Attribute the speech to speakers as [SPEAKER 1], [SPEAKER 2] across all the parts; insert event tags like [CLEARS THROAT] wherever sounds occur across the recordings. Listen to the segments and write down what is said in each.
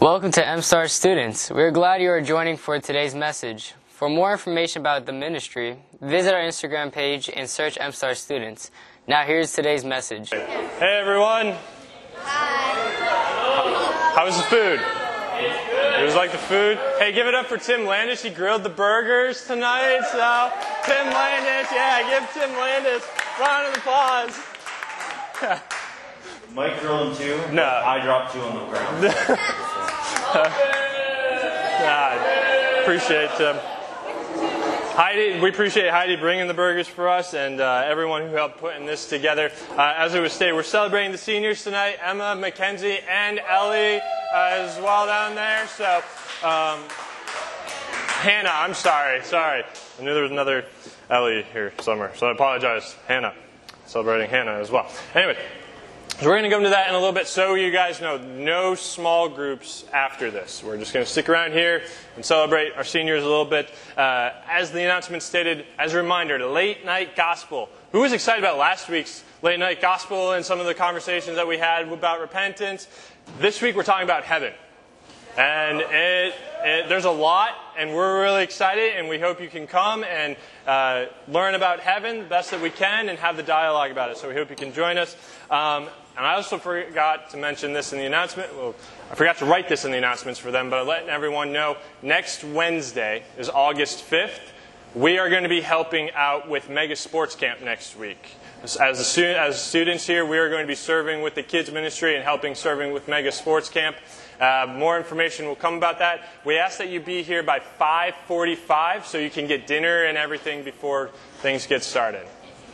[SPEAKER 1] Welcome to MSTAR students. We're glad you are joining for today's message. For more information about the ministry, visit our Instagram page and search MSTAR students. Now here's today's message.
[SPEAKER 2] Hey everyone. Hi. How was the food? It was like the food. Hey, give it up for Tim Landis. He grilled the burgers tonight. So, Tim Landis, yeah, give Tim Landis round of applause.
[SPEAKER 3] Mike grilled them too.
[SPEAKER 2] No.
[SPEAKER 3] I dropped two on the ground. [LAUGHS]
[SPEAKER 2] Appreciate Tim. Heidi, we appreciate Heidi bringing the burgers for us and uh, everyone who helped putting this together. Uh, as it was stated, we're celebrating the seniors tonight. Emma, Mackenzie, and Ellie uh, as well down there. So, um, Hannah, I'm sorry, sorry. I knew there was another Ellie here somewhere, so I apologize. Hannah, celebrating Hannah as well. Anyway. So we're going to go into that in a little bit so you guys know no small groups after this. We're just going to stick around here and celebrate our seniors a little bit. Uh, as the announcement stated, as a reminder, the late night gospel. Who was excited about last week's late night gospel and some of the conversations that we had about repentance? This week we're talking about heaven. And it, it, there's a lot, and we're really excited, and we hope you can come and uh, learn about heaven the best that we can and have the dialogue about it. So we hope you can join us. Um, and I also forgot to mention this in the announcement. Well, I forgot to write this in the announcements for them, but letting everyone know next Wednesday is August 5th. We are going to be helping out with Mega Sports Camp next week. As, as students here, we are going to be serving with the kids ministry and helping serving with Mega Sports Camp. Uh, more information will come about that. We ask that you be here by 5:45 so you can get dinner and everything before things get started.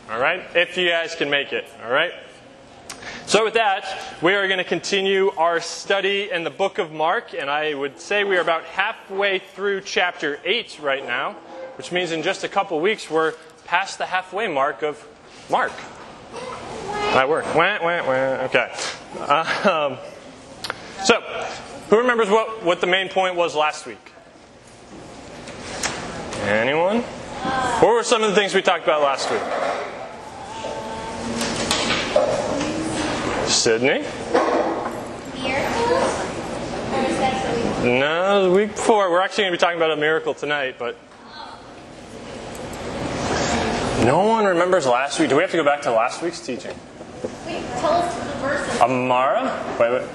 [SPEAKER 2] All right, if you guys can make it. All right. So, with that, we are going to continue our study in the book of Mark, and I would say we are about halfway through chapter 8 right now, which means in just a couple weeks we're past the halfway mark of Mark. That work. Wah, wah, wah. Okay. Um, so, who remembers what, what the main point was last week? Anyone? What were some of the things we talked about last week? Sydney?
[SPEAKER 4] Miracles?
[SPEAKER 2] No, the week before. We're actually going to be talking about a miracle tonight, but. No one remembers last week. Do we have to go back to last week's teaching?
[SPEAKER 4] Wait, tell us the verses.
[SPEAKER 2] Amara? Wait, wait.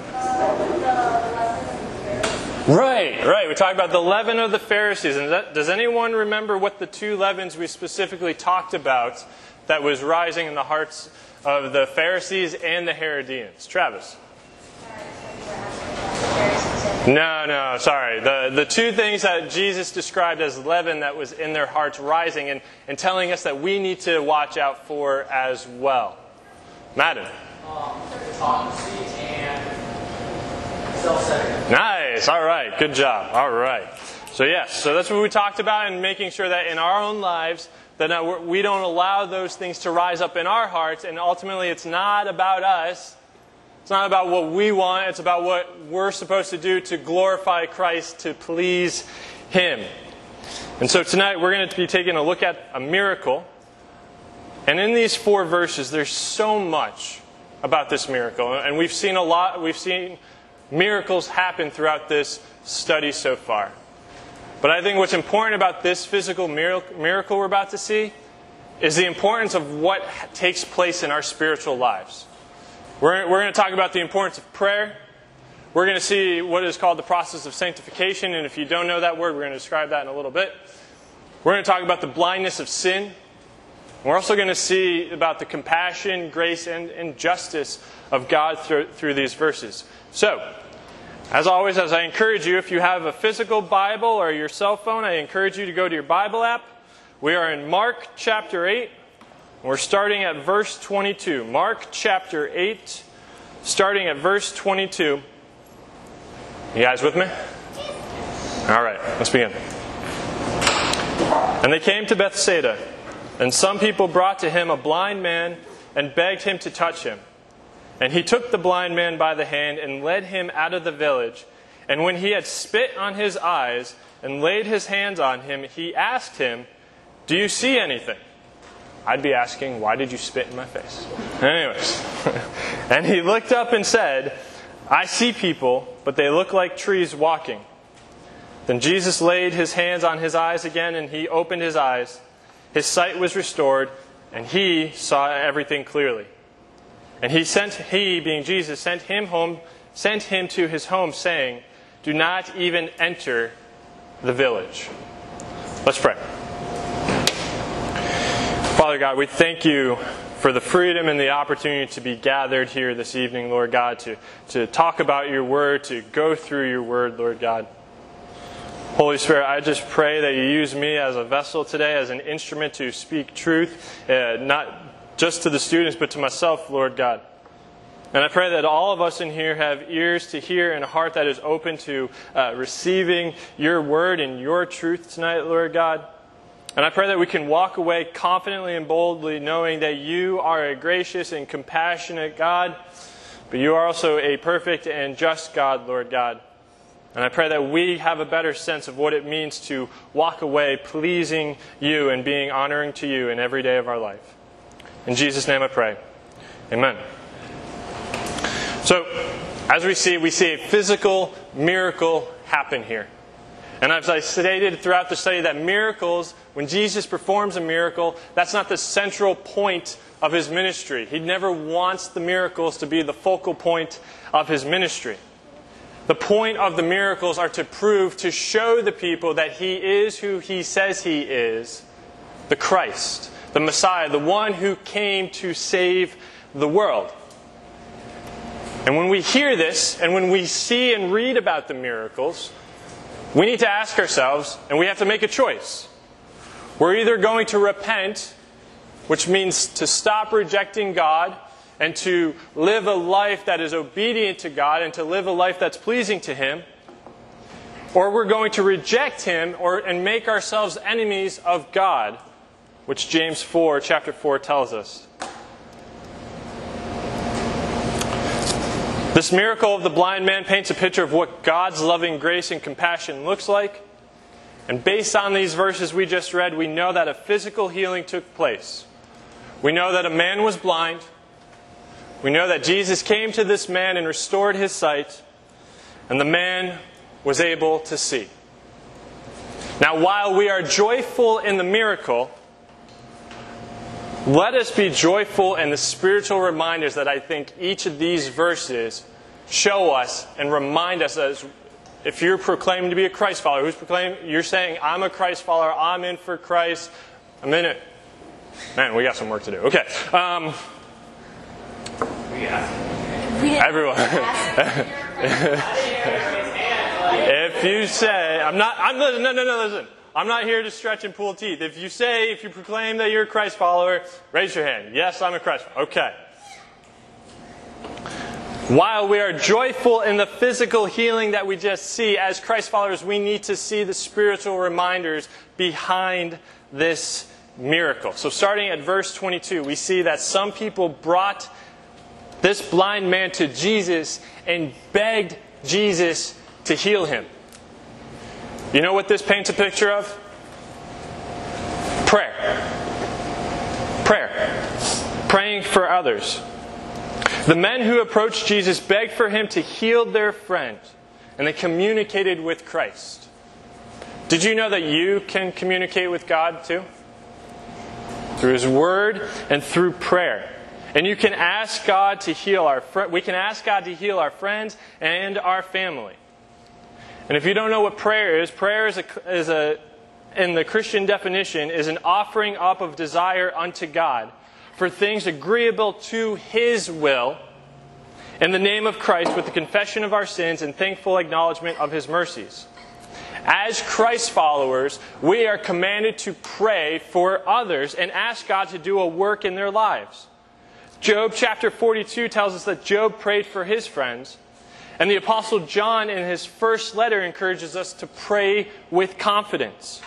[SPEAKER 2] Right, right. We talked about the leaven of the Pharisees. And that, does anyone remember what the two leavens we specifically talked about that was rising in the hearts of the Pharisees and the Herodians? Travis. No, no, sorry. The, the two things that Jesus described as leaven that was in their hearts rising and, and telling us that we need to watch out for as well. Madden. Nice. All right. Good job. All right. So yes. So that's what we talked about, and making sure that in our own lives that we don't allow those things to rise up in our hearts, and ultimately, it's not about us. It's not about what we want. It's about what we're supposed to do to glorify Christ, to please Him. And so tonight we're going to be taking a look at a miracle. And in these four verses, there's so much about this miracle. And we've seen a lot, we've seen miracles happen throughout this study so far. But I think what's important about this physical miracle we're about to see is the importance of what takes place in our spiritual lives. We're, we're going to talk about the importance of prayer. We're going to see what is called the process of sanctification. And if you don't know that word, we're going to describe that in a little bit. We're going to talk about the blindness of sin. We're also going to see about the compassion, grace, and, and justice of God through, through these verses. So, as always, as I encourage you, if you have a physical Bible or your cell phone, I encourage you to go to your Bible app. We are in Mark chapter 8. We're starting at verse 22. Mark chapter 8, starting at verse 22. You guys with me? All right, let's begin. And they came to Bethsaida, and some people brought to him a blind man and begged him to touch him. And he took the blind man by the hand and led him out of the village. And when he had spit on his eyes and laid his hands on him, he asked him, Do you see anything? I'd be asking, Why did you spit in my face? Anyways. [LAUGHS] and he looked up and said, I see people, but they look like trees walking. Then Jesus laid his hands on his eyes again, and he opened his eyes. His sight was restored, and he saw everything clearly. And he sent, he, being Jesus, sent him home, sent him to his home, saying, Do not even enter the village. Let's pray. Father God, we thank you for the freedom and the opportunity to be gathered here this evening, Lord God, to, to talk about your word, to go through your word, Lord God. Holy Spirit, I just pray that you use me as a vessel today, as an instrument to speak truth, uh, not just to the students, but to myself, Lord God. And I pray that all of us in here have ears to hear and a heart that is open to uh, receiving your word and your truth tonight, Lord God. And I pray that we can walk away confidently and boldly knowing that you are a gracious and compassionate God, but you are also a perfect and just God, Lord God. And I pray that we have a better sense of what it means to walk away pleasing you and being honoring to you in every day of our life. In Jesus' name I pray. Amen. So, as we see, we see a physical miracle happen here. And as I stated throughout the study, that miracles, when Jesus performs a miracle, that's not the central point of his ministry. He never wants the miracles to be the focal point of his ministry. The point of the miracles are to prove, to show the people that he is who he says he is the Christ, the Messiah, the one who came to save the world. And when we hear this, and when we see and read about the miracles, we need to ask ourselves, and we have to make a choice. We're either going to repent, which means to stop rejecting God and to live a life that is obedient to God and to live a life that's pleasing to Him, or we're going to reject Him or, and make ourselves enemies of God, which James 4, chapter 4, tells us. This miracle of the blind man paints a picture of what God's loving grace and compassion looks like. And based on these verses we just read, we know that a physical healing took place. We know that a man was blind. We know that Jesus came to this man and restored his sight, and the man was able to see. Now, while we are joyful in the miracle, let us be joyful in the spiritual reminders that I think each of these verses show us and remind us as if you're proclaiming to be a Christ follower, who's proclaiming, you're saying, I'm a Christ follower, I'm in for Christ, I'm in it. Man, we got some work to do. Okay. Um, everyone. [LAUGHS] if you say, I'm not, I'm, no, no, no, listen. I'm not here to stretch and pull teeth. If you say, if you proclaim that you're a Christ follower, raise your hand. Yes, I'm a Christ follower. Okay. While we are joyful in the physical healing that we just see, as Christ followers, we need to see the spiritual reminders behind this miracle. So, starting at verse 22, we see that some people brought this blind man to Jesus and begged Jesus to heal him. You know what this paints a picture of? Prayer. Prayer. Praying for others. The men who approached Jesus begged for him to heal their friend, and they communicated with Christ. Did you know that you can communicate with God too? Through His Word and through prayer. And you can ask God to heal our fr- we can ask God to heal our friends and our family. And if you don't know what prayer is, prayer is a, is a in the Christian definition is an offering up of desire unto God for things agreeable to his will in the name of Christ with the confession of our sins and thankful acknowledgement of his mercies. As Christ followers, we are commanded to pray for others and ask God to do a work in their lives. Job chapter 42 tells us that Job prayed for his friends. And the Apostle John, in his first letter, encourages us to pray with confidence.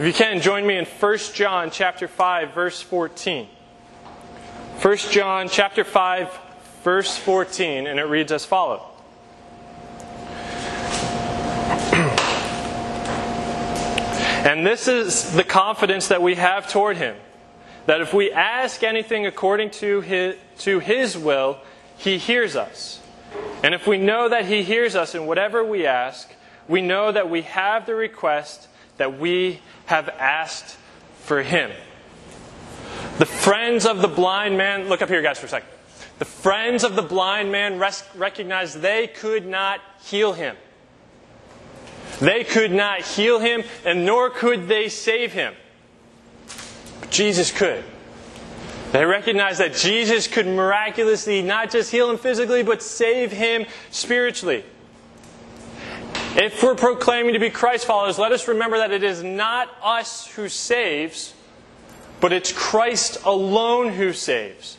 [SPEAKER 2] If you can, join me in 1 John chapter 5, verse 14. 1 John chapter 5, verse 14, and it reads as follows. [CLEARS THROAT] And this is the confidence that we have toward him that if we ask anything according to his, to his will, he hears us. And if we know that He hears us in whatever we ask, we know that we have the request that we have asked for Him. The friends of the blind man, look up here, guys, for a second. The friends of the blind man res- recognized they could not heal him. They could not heal him, and nor could they save him. But Jesus could. They recognized that Jesus could miraculously not just heal him physically, but save him spiritually. If we're proclaiming to be Christ followers, let us remember that it is not us who saves, but it's Christ alone who saves.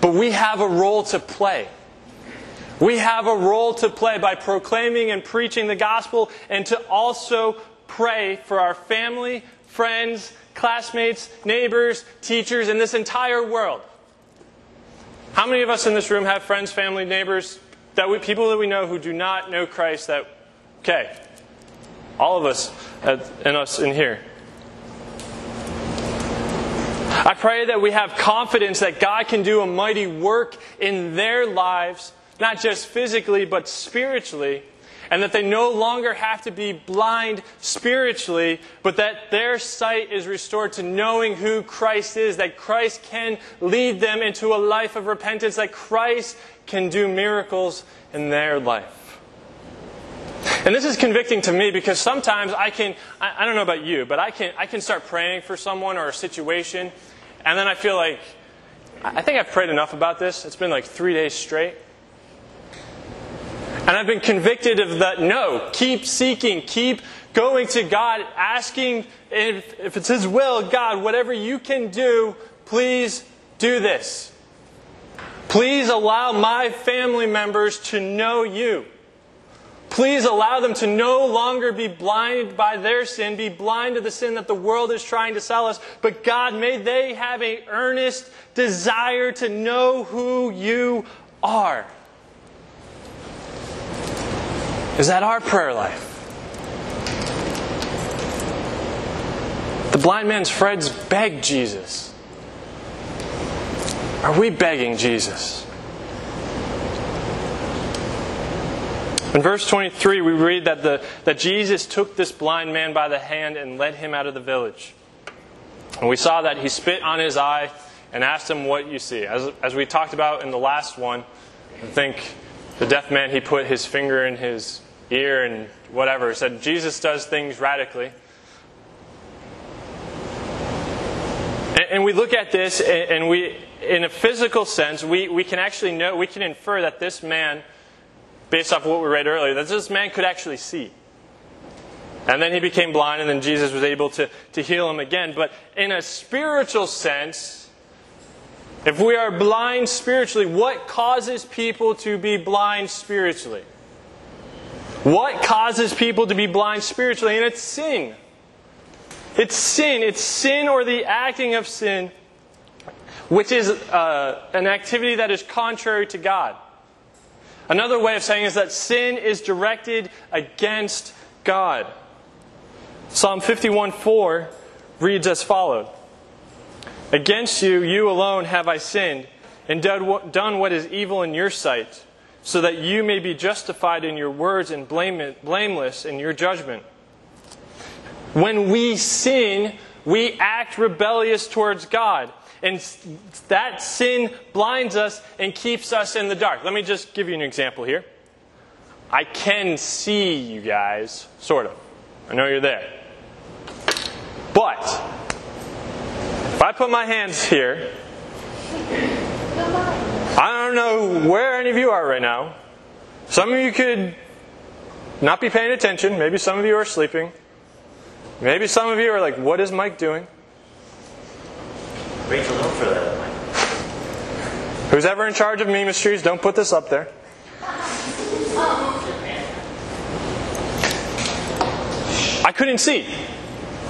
[SPEAKER 2] But we have a role to play. We have a role to play by proclaiming and preaching the gospel and to also pray for our family, friends, classmates, neighbors, teachers, and this entire world. How many of us in this room have friends, family, neighbors, that we, people that we know who do not know Christ? That okay, all of us and us in here. I pray that we have confidence that God can do a mighty work in their lives, not just physically, but spiritually, and that they no longer have to be blind spiritually, but that their sight is restored to knowing who Christ is, that Christ can lead them into a life of repentance, that Christ can do miracles in their life. And this is convicting to me because sometimes I can, I, I, don't know about you, but I can, I can start praying for someone or a situation, and then I feel like, I think I've prayed enough about this. It's been like three days straight. And I've been convicted of that. No, keep seeking, keep going to God, asking if, if it's His will, God, whatever you can do, please do this. Please allow my family members to know you. Please allow them to no longer be blind by their sin, be blind to the sin that the world is trying to sell us. But God, may they have an earnest desire to know who you are. Is that our prayer life? The blind man's friends begged Jesus. Are we begging Jesus? In verse 23, we read that, the, that Jesus took this blind man by the hand and led him out of the village. And we saw that he spit on his eye and asked him, What you see. As, as we talked about in the last one, I think the deaf man, he put his finger in his ear and whatever. Said, Jesus does things radically. And, and we look at this, and, and we, in a physical sense, we, we can actually know, we can infer that this man based off of what we read earlier, that this man could actually see. And then he became blind, and then Jesus was able to, to heal him again. But in a spiritual sense, if we are blind spiritually, what causes people to be blind spiritually? What causes people to be blind spiritually? And it's sin. It's sin. It's sin or the acting of sin, which is uh, an activity that is contrary to God. Another way of saying is that sin is directed against God. Psalm 51:4 reads as follows: Against you, you alone have I sinned, and done what is evil in your sight, so that you may be justified in your words and blameless in your judgment. When we sin, we act rebellious towards God. And that sin blinds us and keeps us in the dark. Let me just give you an example here. I can see you guys, sort of. I know you're there. But, if I put my hands here, I don't know where any of you are right now. Some of you could not be paying attention. Maybe some of you are sleeping. Maybe some of you are like, what is Mike doing?
[SPEAKER 3] Rachel, don't throw that at
[SPEAKER 2] Who's ever in charge of Ministries, don't put this up there. I couldn't see.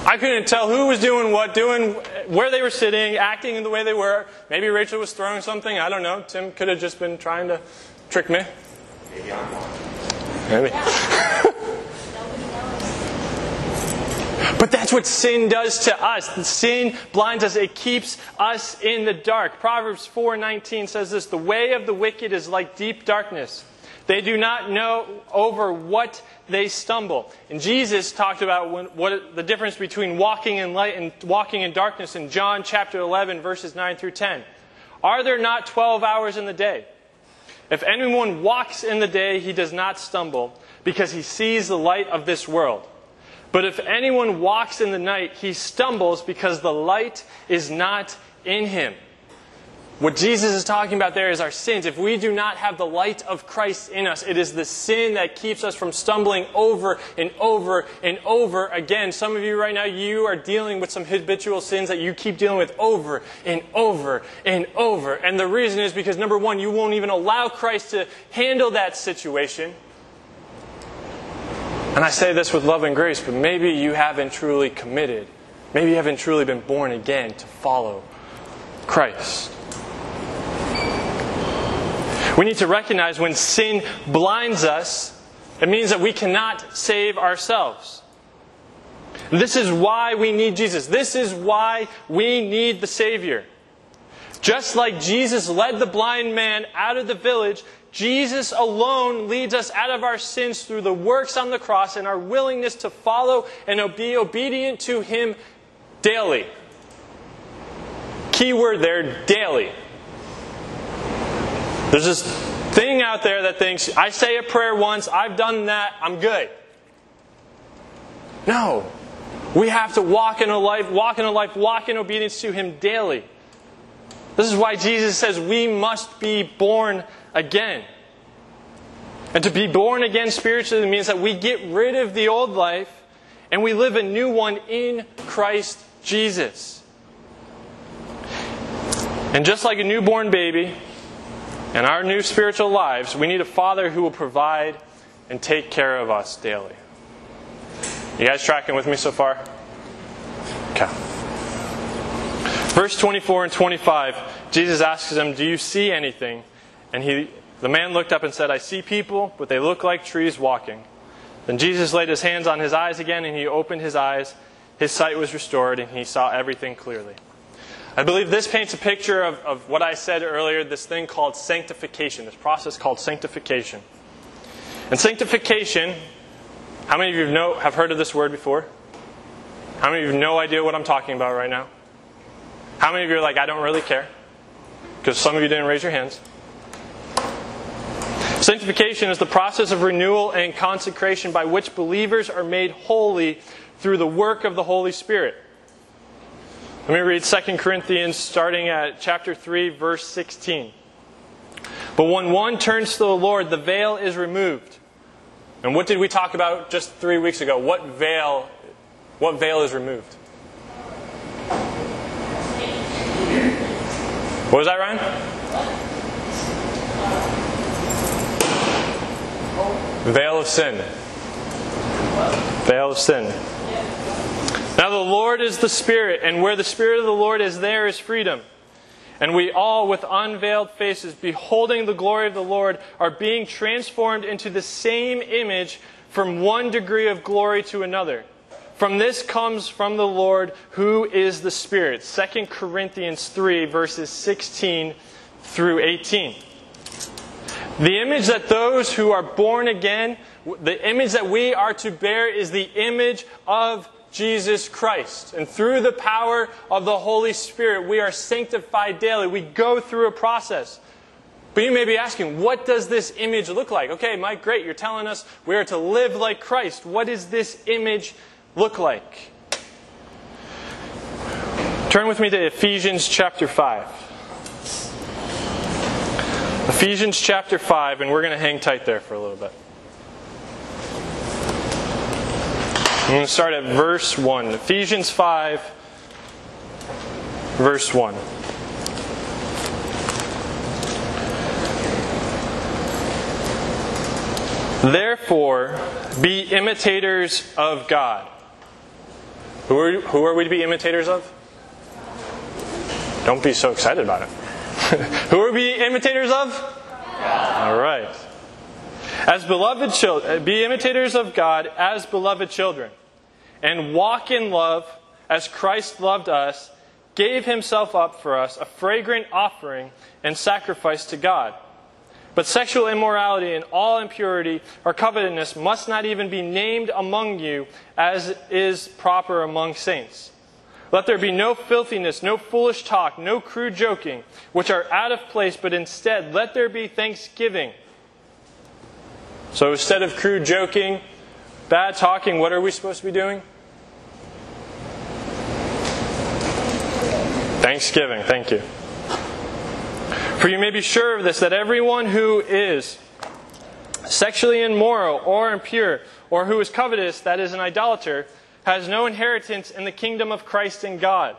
[SPEAKER 2] I couldn't tell who was doing what, doing where they were sitting, acting in the way they were. Maybe Rachel was throwing something. I don't know. Tim could have just been trying to trick me.
[SPEAKER 3] Maybe I'm [LAUGHS]
[SPEAKER 2] Maybe. But that's what sin does to us. Sin blinds us. It keeps us in the dark. Proverbs 4:19 says this, "The way of the wicked is like deep darkness. They do not know over what they stumble." And Jesus talked about when, what the difference between walking in light and walking in darkness in John chapter 11 verses 9 through 10. Are there not 12 hours in the day? If anyone walks in the day, he does not stumble because he sees the light of this world. But if anyone walks in the night, he stumbles because the light is not in him. What Jesus is talking about there is our sins. If we do not have the light of Christ in us, it is the sin that keeps us from stumbling over and over and over again. Some of you right now, you are dealing with some habitual sins that you keep dealing with over and over and over. And the reason is because number one, you won't even allow Christ to handle that situation. And I say this with love and grace, but maybe you haven't truly committed. Maybe you haven't truly been born again to follow Christ. We need to recognize when sin blinds us, it means that we cannot save ourselves. This is why we need Jesus. This is why we need the Savior. Just like Jesus led the blind man out of the village, Jesus alone leads us out of our sins through the works on the cross and our willingness to follow and be obedient to Him daily. Key word there daily. There's this thing out there that thinks, I say a prayer once, I've done that, I'm good. No. We have to walk in a life, walk in a life, walk in obedience to Him daily. This is why Jesus says we must be born again. And to be born again spiritually means that we get rid of the old life and we live a new one in Christ Jesus. And just like a newborn baby, in our new spiritual lives, we need a Father who will provide and take care of us daily. You guys tracking with me so far? Okay. Verse 24 and 25, Jesus asks him, Do you see anything? And he, the man looked up and said, I see people, but they look like trees walking. Then Jesus laid his hands on his eyes again, and he opened his eyes. His sight was restored, and he saw everything clearly. I believe this paints a picture of, of what I said earlier this thing called sanctification, this process called sanctification. And sanctification, how many of you know, have heard of this word before? How many of you have no idea what I'm talking about right now? How many of you are like, I don't really care? Because some of you didn't raise your hands. Sanctification is the process of renewal and consecration by which believers are made holy through the work of the Holy Spirit. Let me read 2 Corinthians starting at chapter 3, verse 16. But when one turns to the Lord, the veil is removed. And what did we talk about just three weeks ago? What veil, what veil is removed? What was that, Ryan? Veil of sin. Veil of sin. Now the Lord is the Spirit, and where the Spirit of the Lord is, there is freedom. And we all, with unveiled faces, beholding the glory of the Lord, are being transformed into the same image from one degree of glory to another. From this comes from the Lord, who is the Spirit. 2 Corinthians 3, verses 16 through 18. The image that those who are born again, the image that we are to bear is the image of Jesus Christ. And through the power of the Holy Spirit, we are sanctified daily. We go through a process. But you may be asking, what does this image look like? Okay, Mike, great. You're telling us we are to live like Christ. What does this image look like? Turn with me to Ephesians chapter 5. Ephesians chapter 5, and we're going to hang tight there for a little bit. I'm going to start at verse 1. Ephesians 5, verse 1. Therefore, be imitators of God. Who are, who are we to be imitators of? Don't be so excited about it. [LAUGHS] who are we imitators of? All right. As beloved children, uh, be imitators of God as beloved children, and walk in love as Christ loved us, gave himself up for us, a fragrant offering and sacrifice to God. But sexual immorality and all impurity or covetousness must not even be named among you as is proper among saints. Let there be no filthiness, no foolish talk, no crude joking, which are out of place, but instead let there be thanksgiving. So instead of crude joking, bad talking, what are we supposed to be doing? Thanksgiving, thank you. For you may be sure of this that everyone who is sexually immoral or impure, or who is covetous, that is, an idolater, has no inheritance in the kingdom of Christ and God.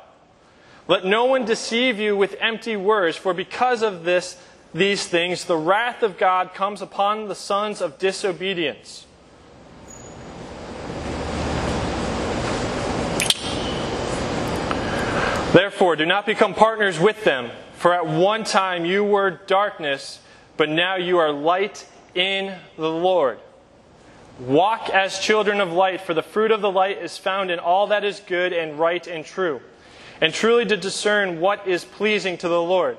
[SPEAKER 2] Let no one deceive you with empty words, for because of this, these things, the wrath of God comes upon the sons of disobedience. Therefore, do not become partners with them, for at one time you were darkness, but now you are light in the Lord. Walk as children of light, for the fruit of the light is found in all that is good and right and true, and truly to discern what is pleasing to the Lord.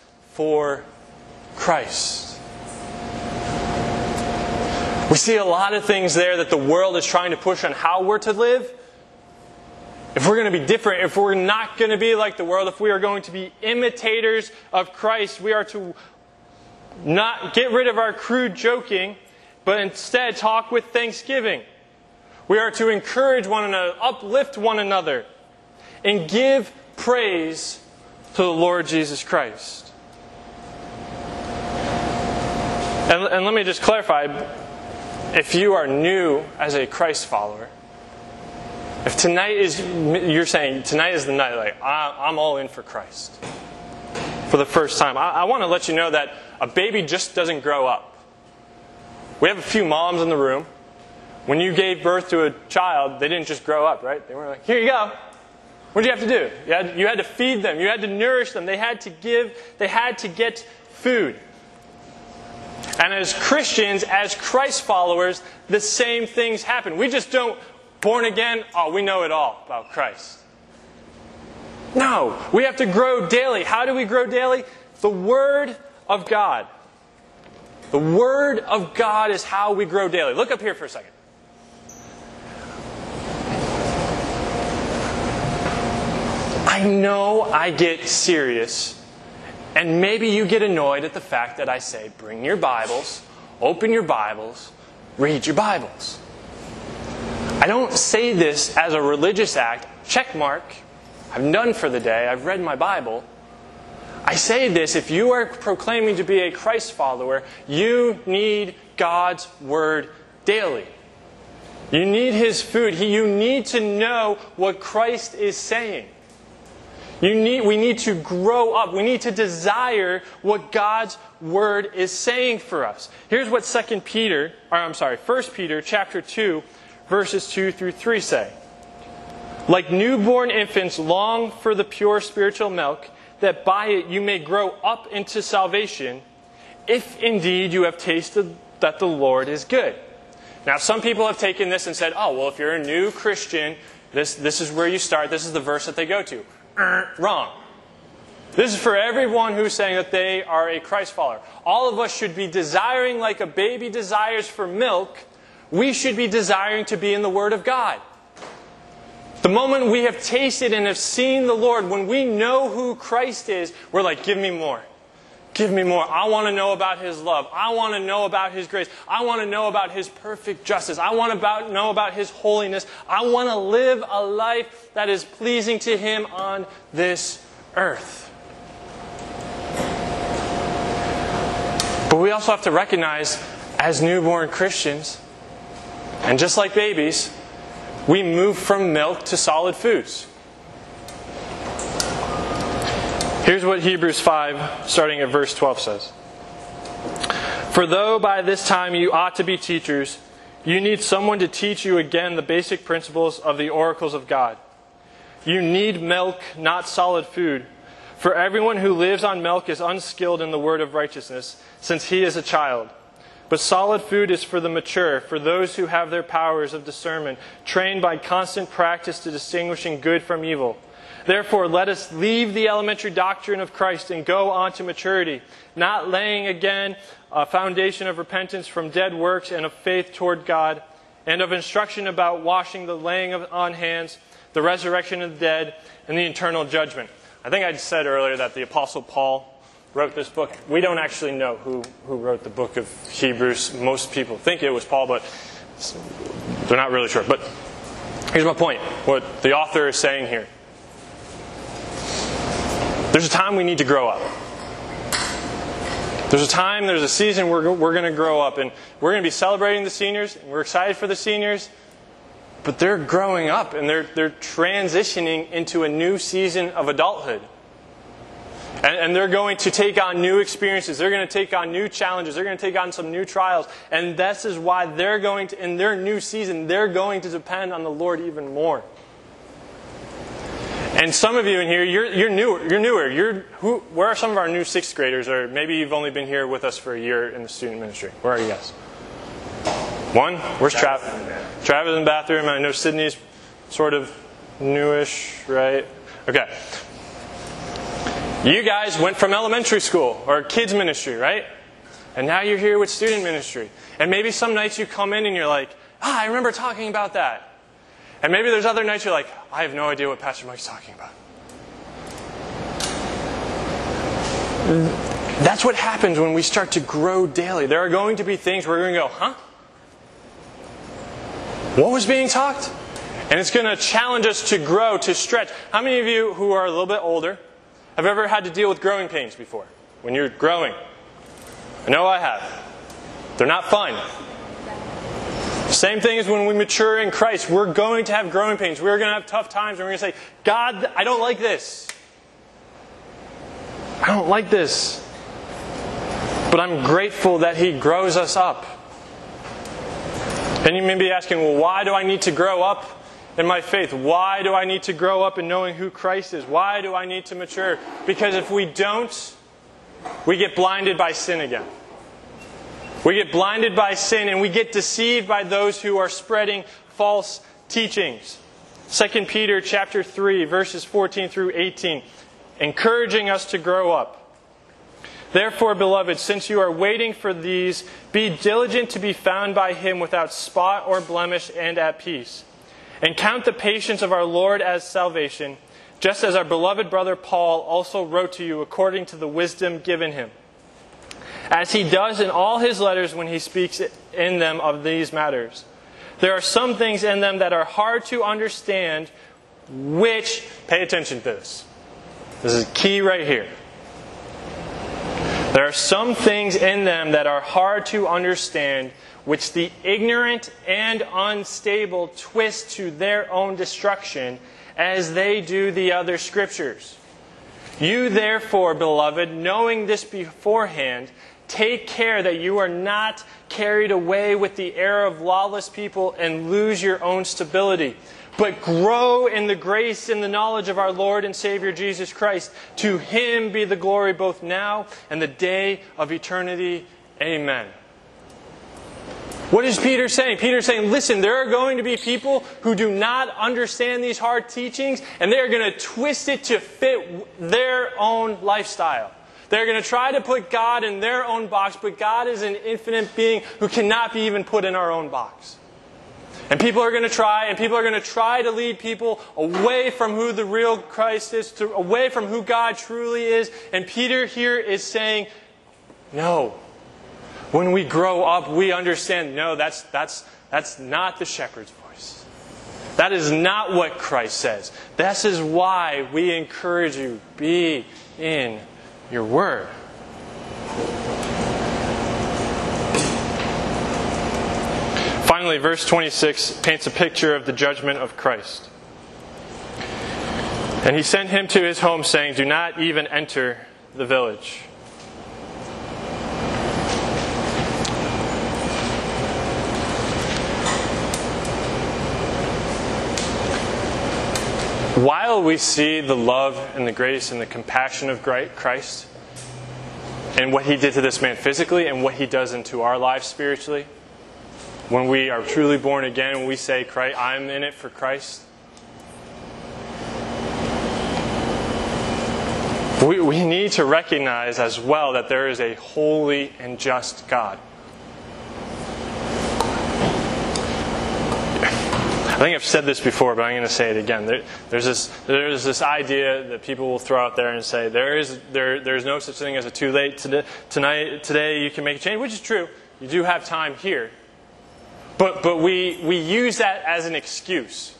[SPEAKER 2] for Christ. We see a lot of things there that the world is trying to push on how we're to live. If we're going to be different, if we're not going to be like the world, if we are going to be imitators of Christ, we are to not get rid of our crude joking, but instead talk with thanksgiving. We are to encourage one another, uplift one another, and give praise to the Lord Jesus Christ. And, and let me just clarify if you are new as a Christ follower, if tonight is, you're saying tonight is the night, like, I'm all in for Christ for the first time, I, I want to let you know that a baby just doesn't grow up. We have a few moms in the room. When you gave birth to a child, they didn't just grow up, right? They were like, here you go. What did you have to do? You had, you had to feed them. You had to nourish them. They had to give, they had to get food. And as Christians, as Christ followers, the same things happen. We just don't, born again, oh, we know it all about Christ. No, we have to grow daily. How do we grow daily? The Word of God. The Word of God is how we grow daily. Look up here for a second. I know I get serious, and maybe you get annoyed at the fact that I say, bring your Bibles, open your Bibles, read your Bibles. I don't say this as a religious act, check mark, I'm done for the day, I've read my Bible. I say this if you are proclaiming to be a Christ follower, you need God's Word daily. You need His food. You need to know what Christ is saying. You need, we need to grow up. We need to desire what God's Word is saying for us. Here's what 2 Peter, or I'm sorry, 1 Peter chapter 2, verses 2 through 3 say. Like newborn infants long for the pure spiritual milk, that by it you may grow up into salvation, if indeed you have tasted that the Lord is good. Now, some people have taken this and said, oh, well, if you're a new Christian, this, this is where you start. This is the verse that they go to. Wrong. This is for everyone who's saying that they are a Christ follower. All of us should be desiring, like a baby desires for milk, we should be desiring to be in the Word of God. The moment we have tasted and have seen the Lord, when we know who Christ is, we're like, give me more. Give me more. I want to know about His love. I want to know about His grace. I want to know about His perfect justice. I want to know about His holiness. I want to live a life that is pleasing to Him on this earth. But we also have to recognize, as newborn Christians, and just like babies, we move from milk to solid foods. Here's what Hebrews 5, starting at verse 12, says For though by this time you ought to be teachers, you need someone to teach you again the basic principles of the oracles of God. You need milk, not solid food. For everyone who lives on milk is unskilled in the word of righteousness, since he is a child. But solid food is for the mature, for those who have their powers of discernment, trained by constant practice to distinguishing good from evil. Therefore, let us leave the elementary doctrine of Christ and go on to maturity, not laying again a foundation of repentance from dead works and of faith toward God, and of instruction about washing the laying of, on hands, the resurrection of the dead, and the eternal judgment. I think I said earlier that the Apostle Paul wrote this book. We don't actually know who, who wrote the book of Hebrews. Most people think it was Paul, but they're not really sure. But here's my point what the author is saying here. There's a time we need to grow up. There's a time, there's a season we're, we're going to grow up, and we're going to be celebrating the seniors, and we're excited for the seniors, but they're growing up and they're, they're transitioning into a new season of adulthood. And, and, they're going to take on new experiences. They're going to take on new challenges. They're going to take on some new trials. And this is why they're going to, in their new season, they're going to depend on the Lord even more. And some of you in here, you're, you're newer. You're newer. You're, who, where are some of our new sixth graders? Or maybe you've only been here with us for a year in the student ministry. Where are you guys? One? Where's Travis? Travis, Travis in the bathroom. I know Sydney's sort of newish, right? Okay. You guys went from elementary school or kids ministry, right? And now you're here with student ministry. And maybe some nights you come in and you're like, ah, I remember talking about that. And maybe there's other nights you're like, I have no idea what Pastor Mike's talking about. That's what happens when we start to grow daily. There are going to be things where we're going to go, huh? What was being talked? And it's going to challenge us to grow, to stretch. How many of you who are a little bit older have ever had to deal with growing pains before? When you're growing? I know I have. They're not fun. Same thing as when we mature in Christ. We're going to have growing pains. We're going to have tough times. And we're going to say, God, I don't like this. I don't like this. But I'm grateful that He grows us up. And you may be asking, well, why do I need to grow up in my faith? Why do I need to grow up in knowing who Christ is? Why do I need to mature? Because if we don't, we get blinded by sin again. We get blinded by sin and we get deceived by those who are spreading false teachings. 2 Peter chapter 3 verses 14 through 18 encouraging us to grow up. Therefore, beloved, since you are waiting for these, be diligent to be found by him without spot or blemish and at peace. And count the patience of our Lord as salvation, just as our beloved brother Paul also wrote to you according to the wisdom given him as he does in all his letters when he speaks in them of these matters. There are some things in them that are hard to understand, which, pay attention to this. This is key right here. There are some things in them that are hard to understand, which the ignorant and unstable twist to their own destruction, as they do the other scriptures. You, therefore, beloved, knowing this beforehand, Take care that you are not carried away with the error of lawless people and lose your own stability, but grow in the grace and the knowledge of our Lord and Savior Jesus Christ. To him be the glory both now and the day of eternity. Amen. What is Peter saying? Peter's saying, listen, there are going to be people who do not understand these hard teachings, and they are going to twist it to fit their own lifestyle. They're going to try to put God in their own box, but God is an infinite being who cannot be even put in our own box. And people are going to try, and people are going to try to lead people away from who the real Christ is, to, away from who God truly is. And Peter here is saying, no. When we grow up, we understand, no, that's, that's, that's not the shepherd's voice. That is not what Christ says. This is why we encourage you, be in your word. Finally, verse 26 paints a picture of the judgment of Christ. And he sent him to his home, saying, Do not even enter the village. While we see the love and the grace and the compassion of Christ and what he did to this man physically and what he does into our lives spiritually, when we are truly born again, when we say, I'm in it for Christ, we, we need to recognize as well that there is a holy and just God. Think I've said this before, but I'm going to say it again. There, there's, this, there's this idea that people will throw out there and say, there is, there, there's no such thing as a too late today, tonight, today you can make a change, which is true. You do have time here. But, but we, we use that as an excuse,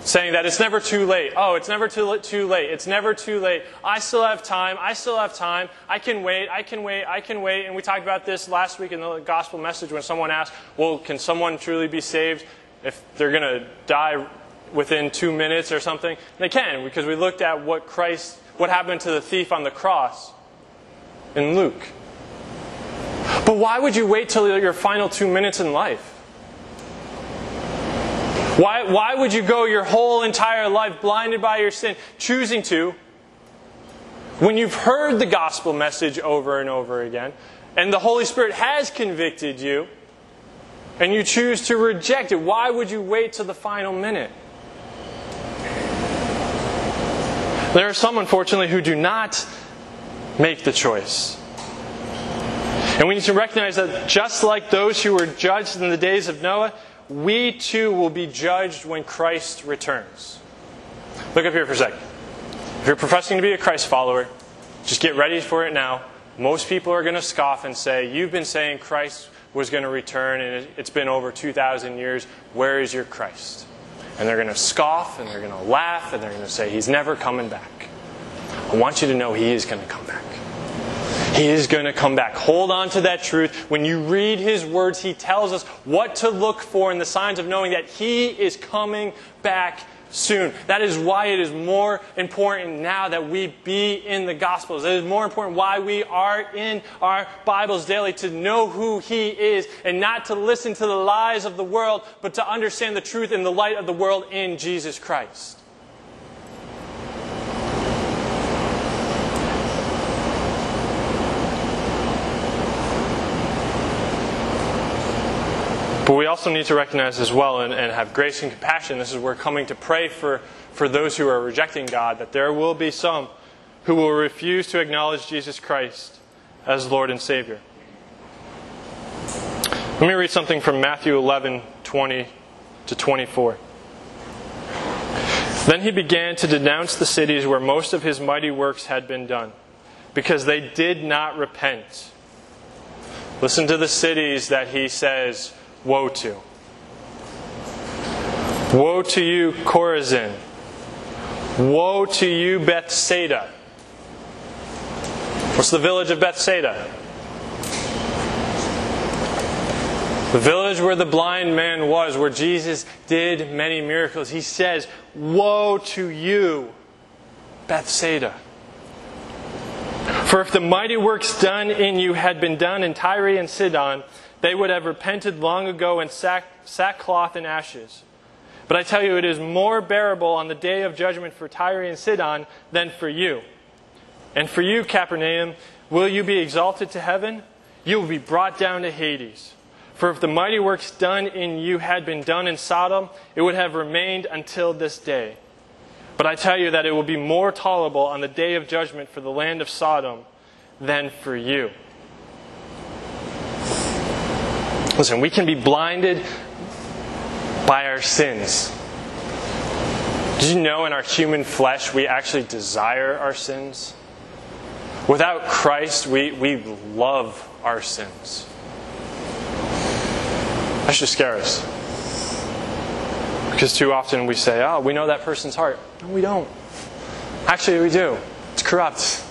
[SPEAKER 2] saying that it's never too late. Oh, it's never too, too late. It's never too late. I still have time. I still have time. I can wait. I can wait. I can wait. And we talked about this last week in the gospel message when someone asked, well, can someone truly be saved if they're going to die within two minutes or something? They can, because we looked at what Christ, what happened to the thief on the cross in Luke. But why would you wait till your final two minutes in life? Why, why would you go your whole entire life blinded by your sin, choosing to, when you've heard the gospel message over and over again, and the Holy Spirit has convicted you, and you choose to reject it? Why would you wait till the final minute? There are some, unfortunately, who do not make the choice. And we need to recognize that just like those who were judged in the days of Noah, we too will be judged when Christ returns. Look up here for a second. If you're professing to be a Christ follower, just get ready for it now. Most people are going to scoff and say, You've been saying Christ was going to return, and it's been over 2,000 years. Where is your Christ? And they're going to scoff, and they're going to laugh, and they're going to say, He's never coming back. I want you to know He is going to come back. He is going to come back. Hold on to that truth. When you read His words, He tells us what to look for in the signs of knowing that He is coming back soon. That is why it is more important now that we be in the Gospels. It is more important why we are in our Bibles daily to know who He is and not to listen to the lies of the world, but to understand the truth in the light of the world in Jesus Christ. But we also need to recognize as well and, and, have grace and compassion. This is where we're coming to pray for, for those who are rejecting God, that there will be some who will refuse to acknowledge Jesus Christ as Lord and Savior. Let me read something from Matthew 11 20 to 24. Then he began to denounce the cities where most of his mighty works had been done, because they did not repent. Listen to the cities that he says woe to. Woe to you, Chorazin. Woe to you, Bethsaida. What's the village of Bethsaida? The village where the blind man was, where Jesus did many miracles. He says, Woe to you, Bethsaida. For if the mighty works done in you had been done in Tyre and Sidon, they would have repented long ago in sack, sackcloth and ashes. But I tell you, it is more bearable on the day of judgment for Tyre and Sidon than for you. And for you, Capernaum, will you be exalted to heaven? You will be brought down to Hades. For if the mighty works done in you had been done in Sodom, it would have remained until this day. But I tell you that it will be more tolerable on the day of judgment for the land of Sodom than for you. Listen, we can be blinded by our sins. Did you know in our human flesh we actually desire our sins? Without Christ, we, we love our sins. That should scare us. Because too often we say, oh, we know that person's heart. No, we don't. Actually, we do. It's corrupt.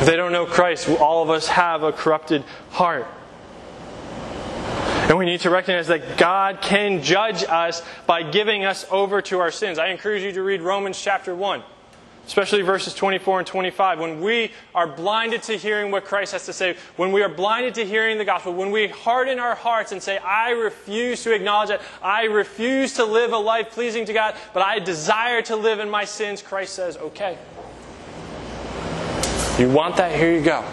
[SPEAKER 2] If they don't know Christ, all of us have a corrupted heart. And we need to recognize that God can judge us by giving us over to our sins. I encourage you to read Romans chapter 1, especially verses 24 and 25. When we are blinded to hearing what Christ has to say, when we are blinded to hearing the gospel, when we harden our hearts and say, I refuse to acknowledge it, I refuse to live a life pleasing to God, but I desire to live in my sins, Christ says, okay. You want that? Here you go.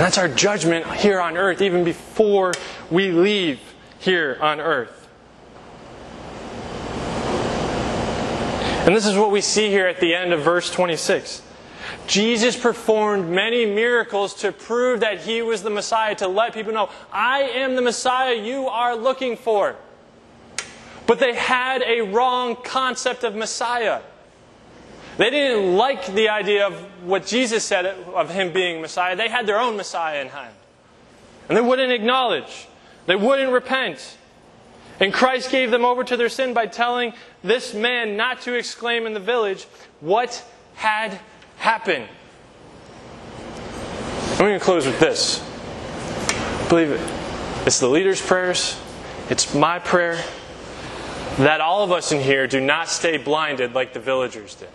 [SPEAKER 2] And that's our judgment here on earth, even before we leave here on earth. And this is what we see here at the end of verse 26. Jesus performed many miracles to prove that he was the Messiah, to let people know, I am the Messiah you are looking for. But they had a wrong concept of Messiah. They didn't like the idea of what Jesus said of him being Messiah. They had their own Messiah in hand. And they wouldn't acknowledge, they wouldn't repent. And Christ gave them over to their sin by telling this man not to exclaim in the village what had happened. I'm going to close with this. Believe it. It's the leader's prayers, it's my prayer that all of us in here do not stay blinded like the villagers did.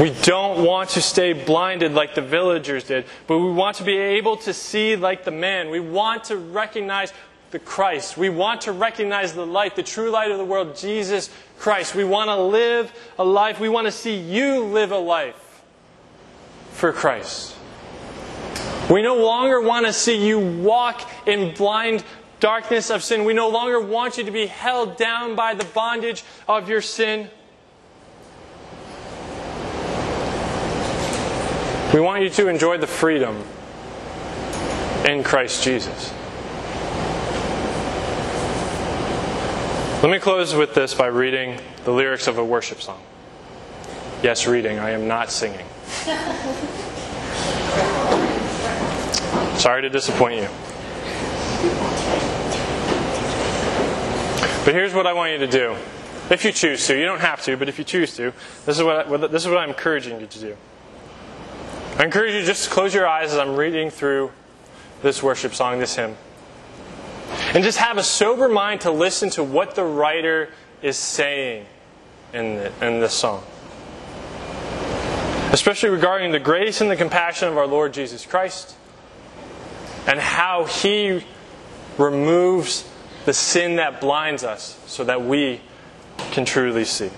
[SPEAKER 2] We don't want to stay blinded like the villagers did, but we want to be able to see like the man. We want to recognize the Christ. We want to recognize the light, the true light of the world, Jesus Christ. We want to live a life. We want to see you live a life for Christ. We no longer want to see you walk in blind darkness of sin. We no longer want you to be held down by the bondage of your sin. We want you to enjoy the freedom in Christ Jesus. Let me close with this by reading the lyrics of a worship song. Yes, reading. I am not singing. Sorry to disappoint you. But here's what I want you to do. If you choose to, you don't have to, but if you choose to, this is what, I, this is what I'm encouraging you to do. I encourage you just to close your eyes as I'm reading through this worship song, this hymn. And just have a sober mind to listen to what the writer is saying in, the, in this song. Especially regarding the grace and the compassion of our Lord Jesus Christ and how he removes the sin that blinds us so that we can truly see.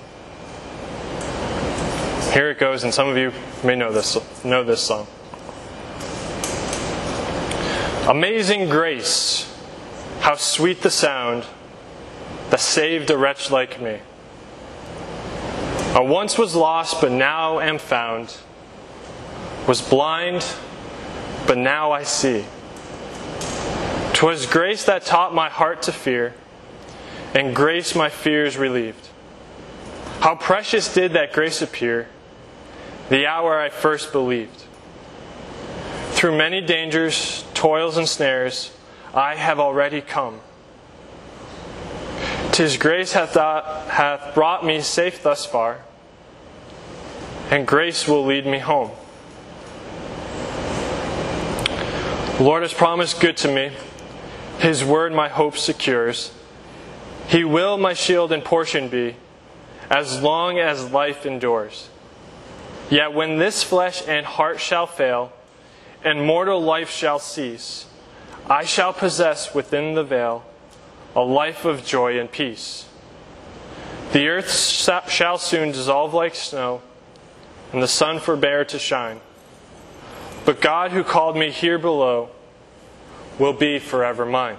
[SPEAKER 2] Here it goes, and some of you may know this, know this song. Amazing grace, how sweet the sound that saved a wretch like me. I once was lost, but now am found. Was blind, but now I see. 'Twas grace that taught my heart to fear, and grace my fears relieved. How precious did that grace appear! The hour I first believed. Through many dangers, toils, and snares, I have already come. Tis grace hath, hath brought me safe thus far, and grace will lead me home. The Lord has promised good to me. His word my hope secures. He will my shield and portion be, as long as life endures. Yet when this flesh and heart shall fail, and mortal life shall cease, I shall possess within the veil a life of joy and peace. The earth shall soon dissolve like snow, and the sun forbear to shine. But God, who called me here below, will be forever mine.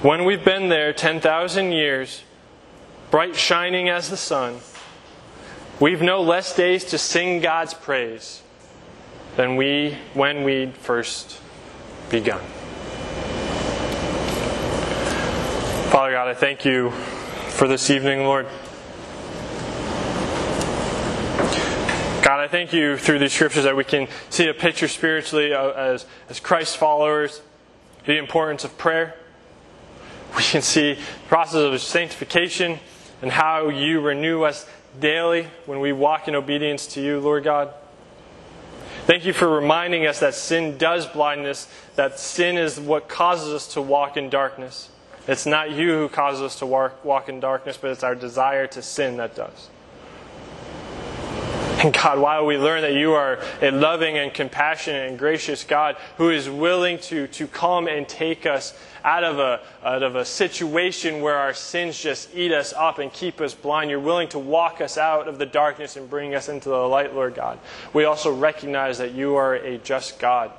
[SPEAKER 2] When we've been there 10,000 years, bright shining as the sun, We've no less days to sing God's praise than we when we first begun. Father God, I thank you for this evening, Lord. God, I thank you through these scriptures that we can see a picture spiritually as, as Christ followers, the importance of prayer. We can see the process of sanctification and how you renew us daily when we walk in obedience to you, Lord God. Thank you for reminding us that sin does blindness, that sin is what causes us to walk in darkness. It's not you who causes us to walk, walk in darkness, but it's our desire to sin that does. And [LAUGHS] God, while we learn that you are a loving and compassionate and gracious God who is willing to, to come and take us out of, a, out of a situation where our sins just eat us up and keep us blind, you're willing to walk us out of the darkness and bring us into the light, Lord God. We also recognize that you are a just God.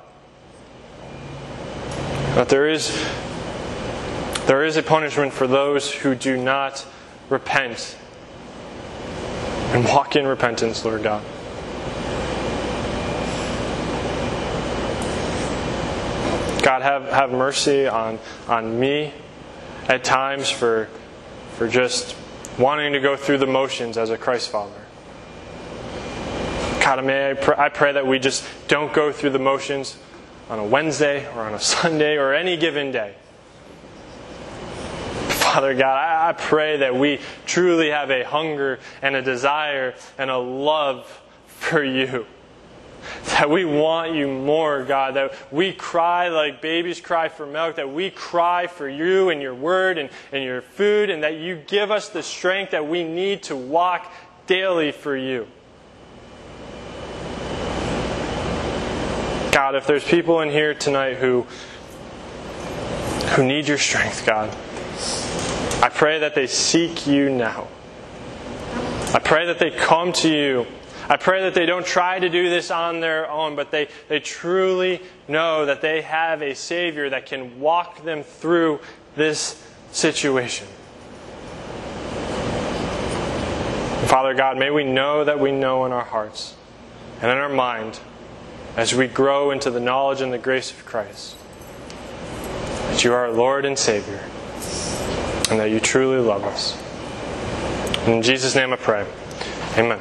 [SPEAKER 2] That there is, there is a punishment for those who do not repent and [LAUGHS] walk in repentance, Lord God. God, have, have mercy on, on me at times for, for just wanting to go through the motions as a Christ follower. God, may I, pray, I pray that we just don't go through the motions on a Wednesday or on a [LAUGHS] Sunday or any given day. Father God, I, I pray that we truly have a hunger and a desire and a love for you. That we want you more, God. That we cry like babies cry for milk. That we cry for you and your word and, and your food. And that you give us the strength that we need to walk daily for you. God, if there's people in here tonight who, who need your strength, God, I pray that they seek you now. I pray that they come to you. I pray that they don't try to do this on their own, but they, they truly know that they have a Savior that can walk them through this situation. Father God, may we know that we know in our hearts and in our mind as we grow into the knowledge and the grace of Christ that you are our Lord and Savior and that you truly love us. In Jesus' name I pray. Amen.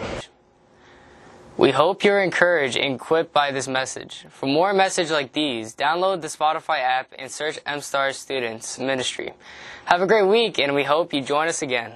[SPEAKER 1] We hope you're encouraged and equipped by this message. For more messages like these, download the Spotify app and search MSTAR Students Ministry. Have a great week, and we hope you join us again.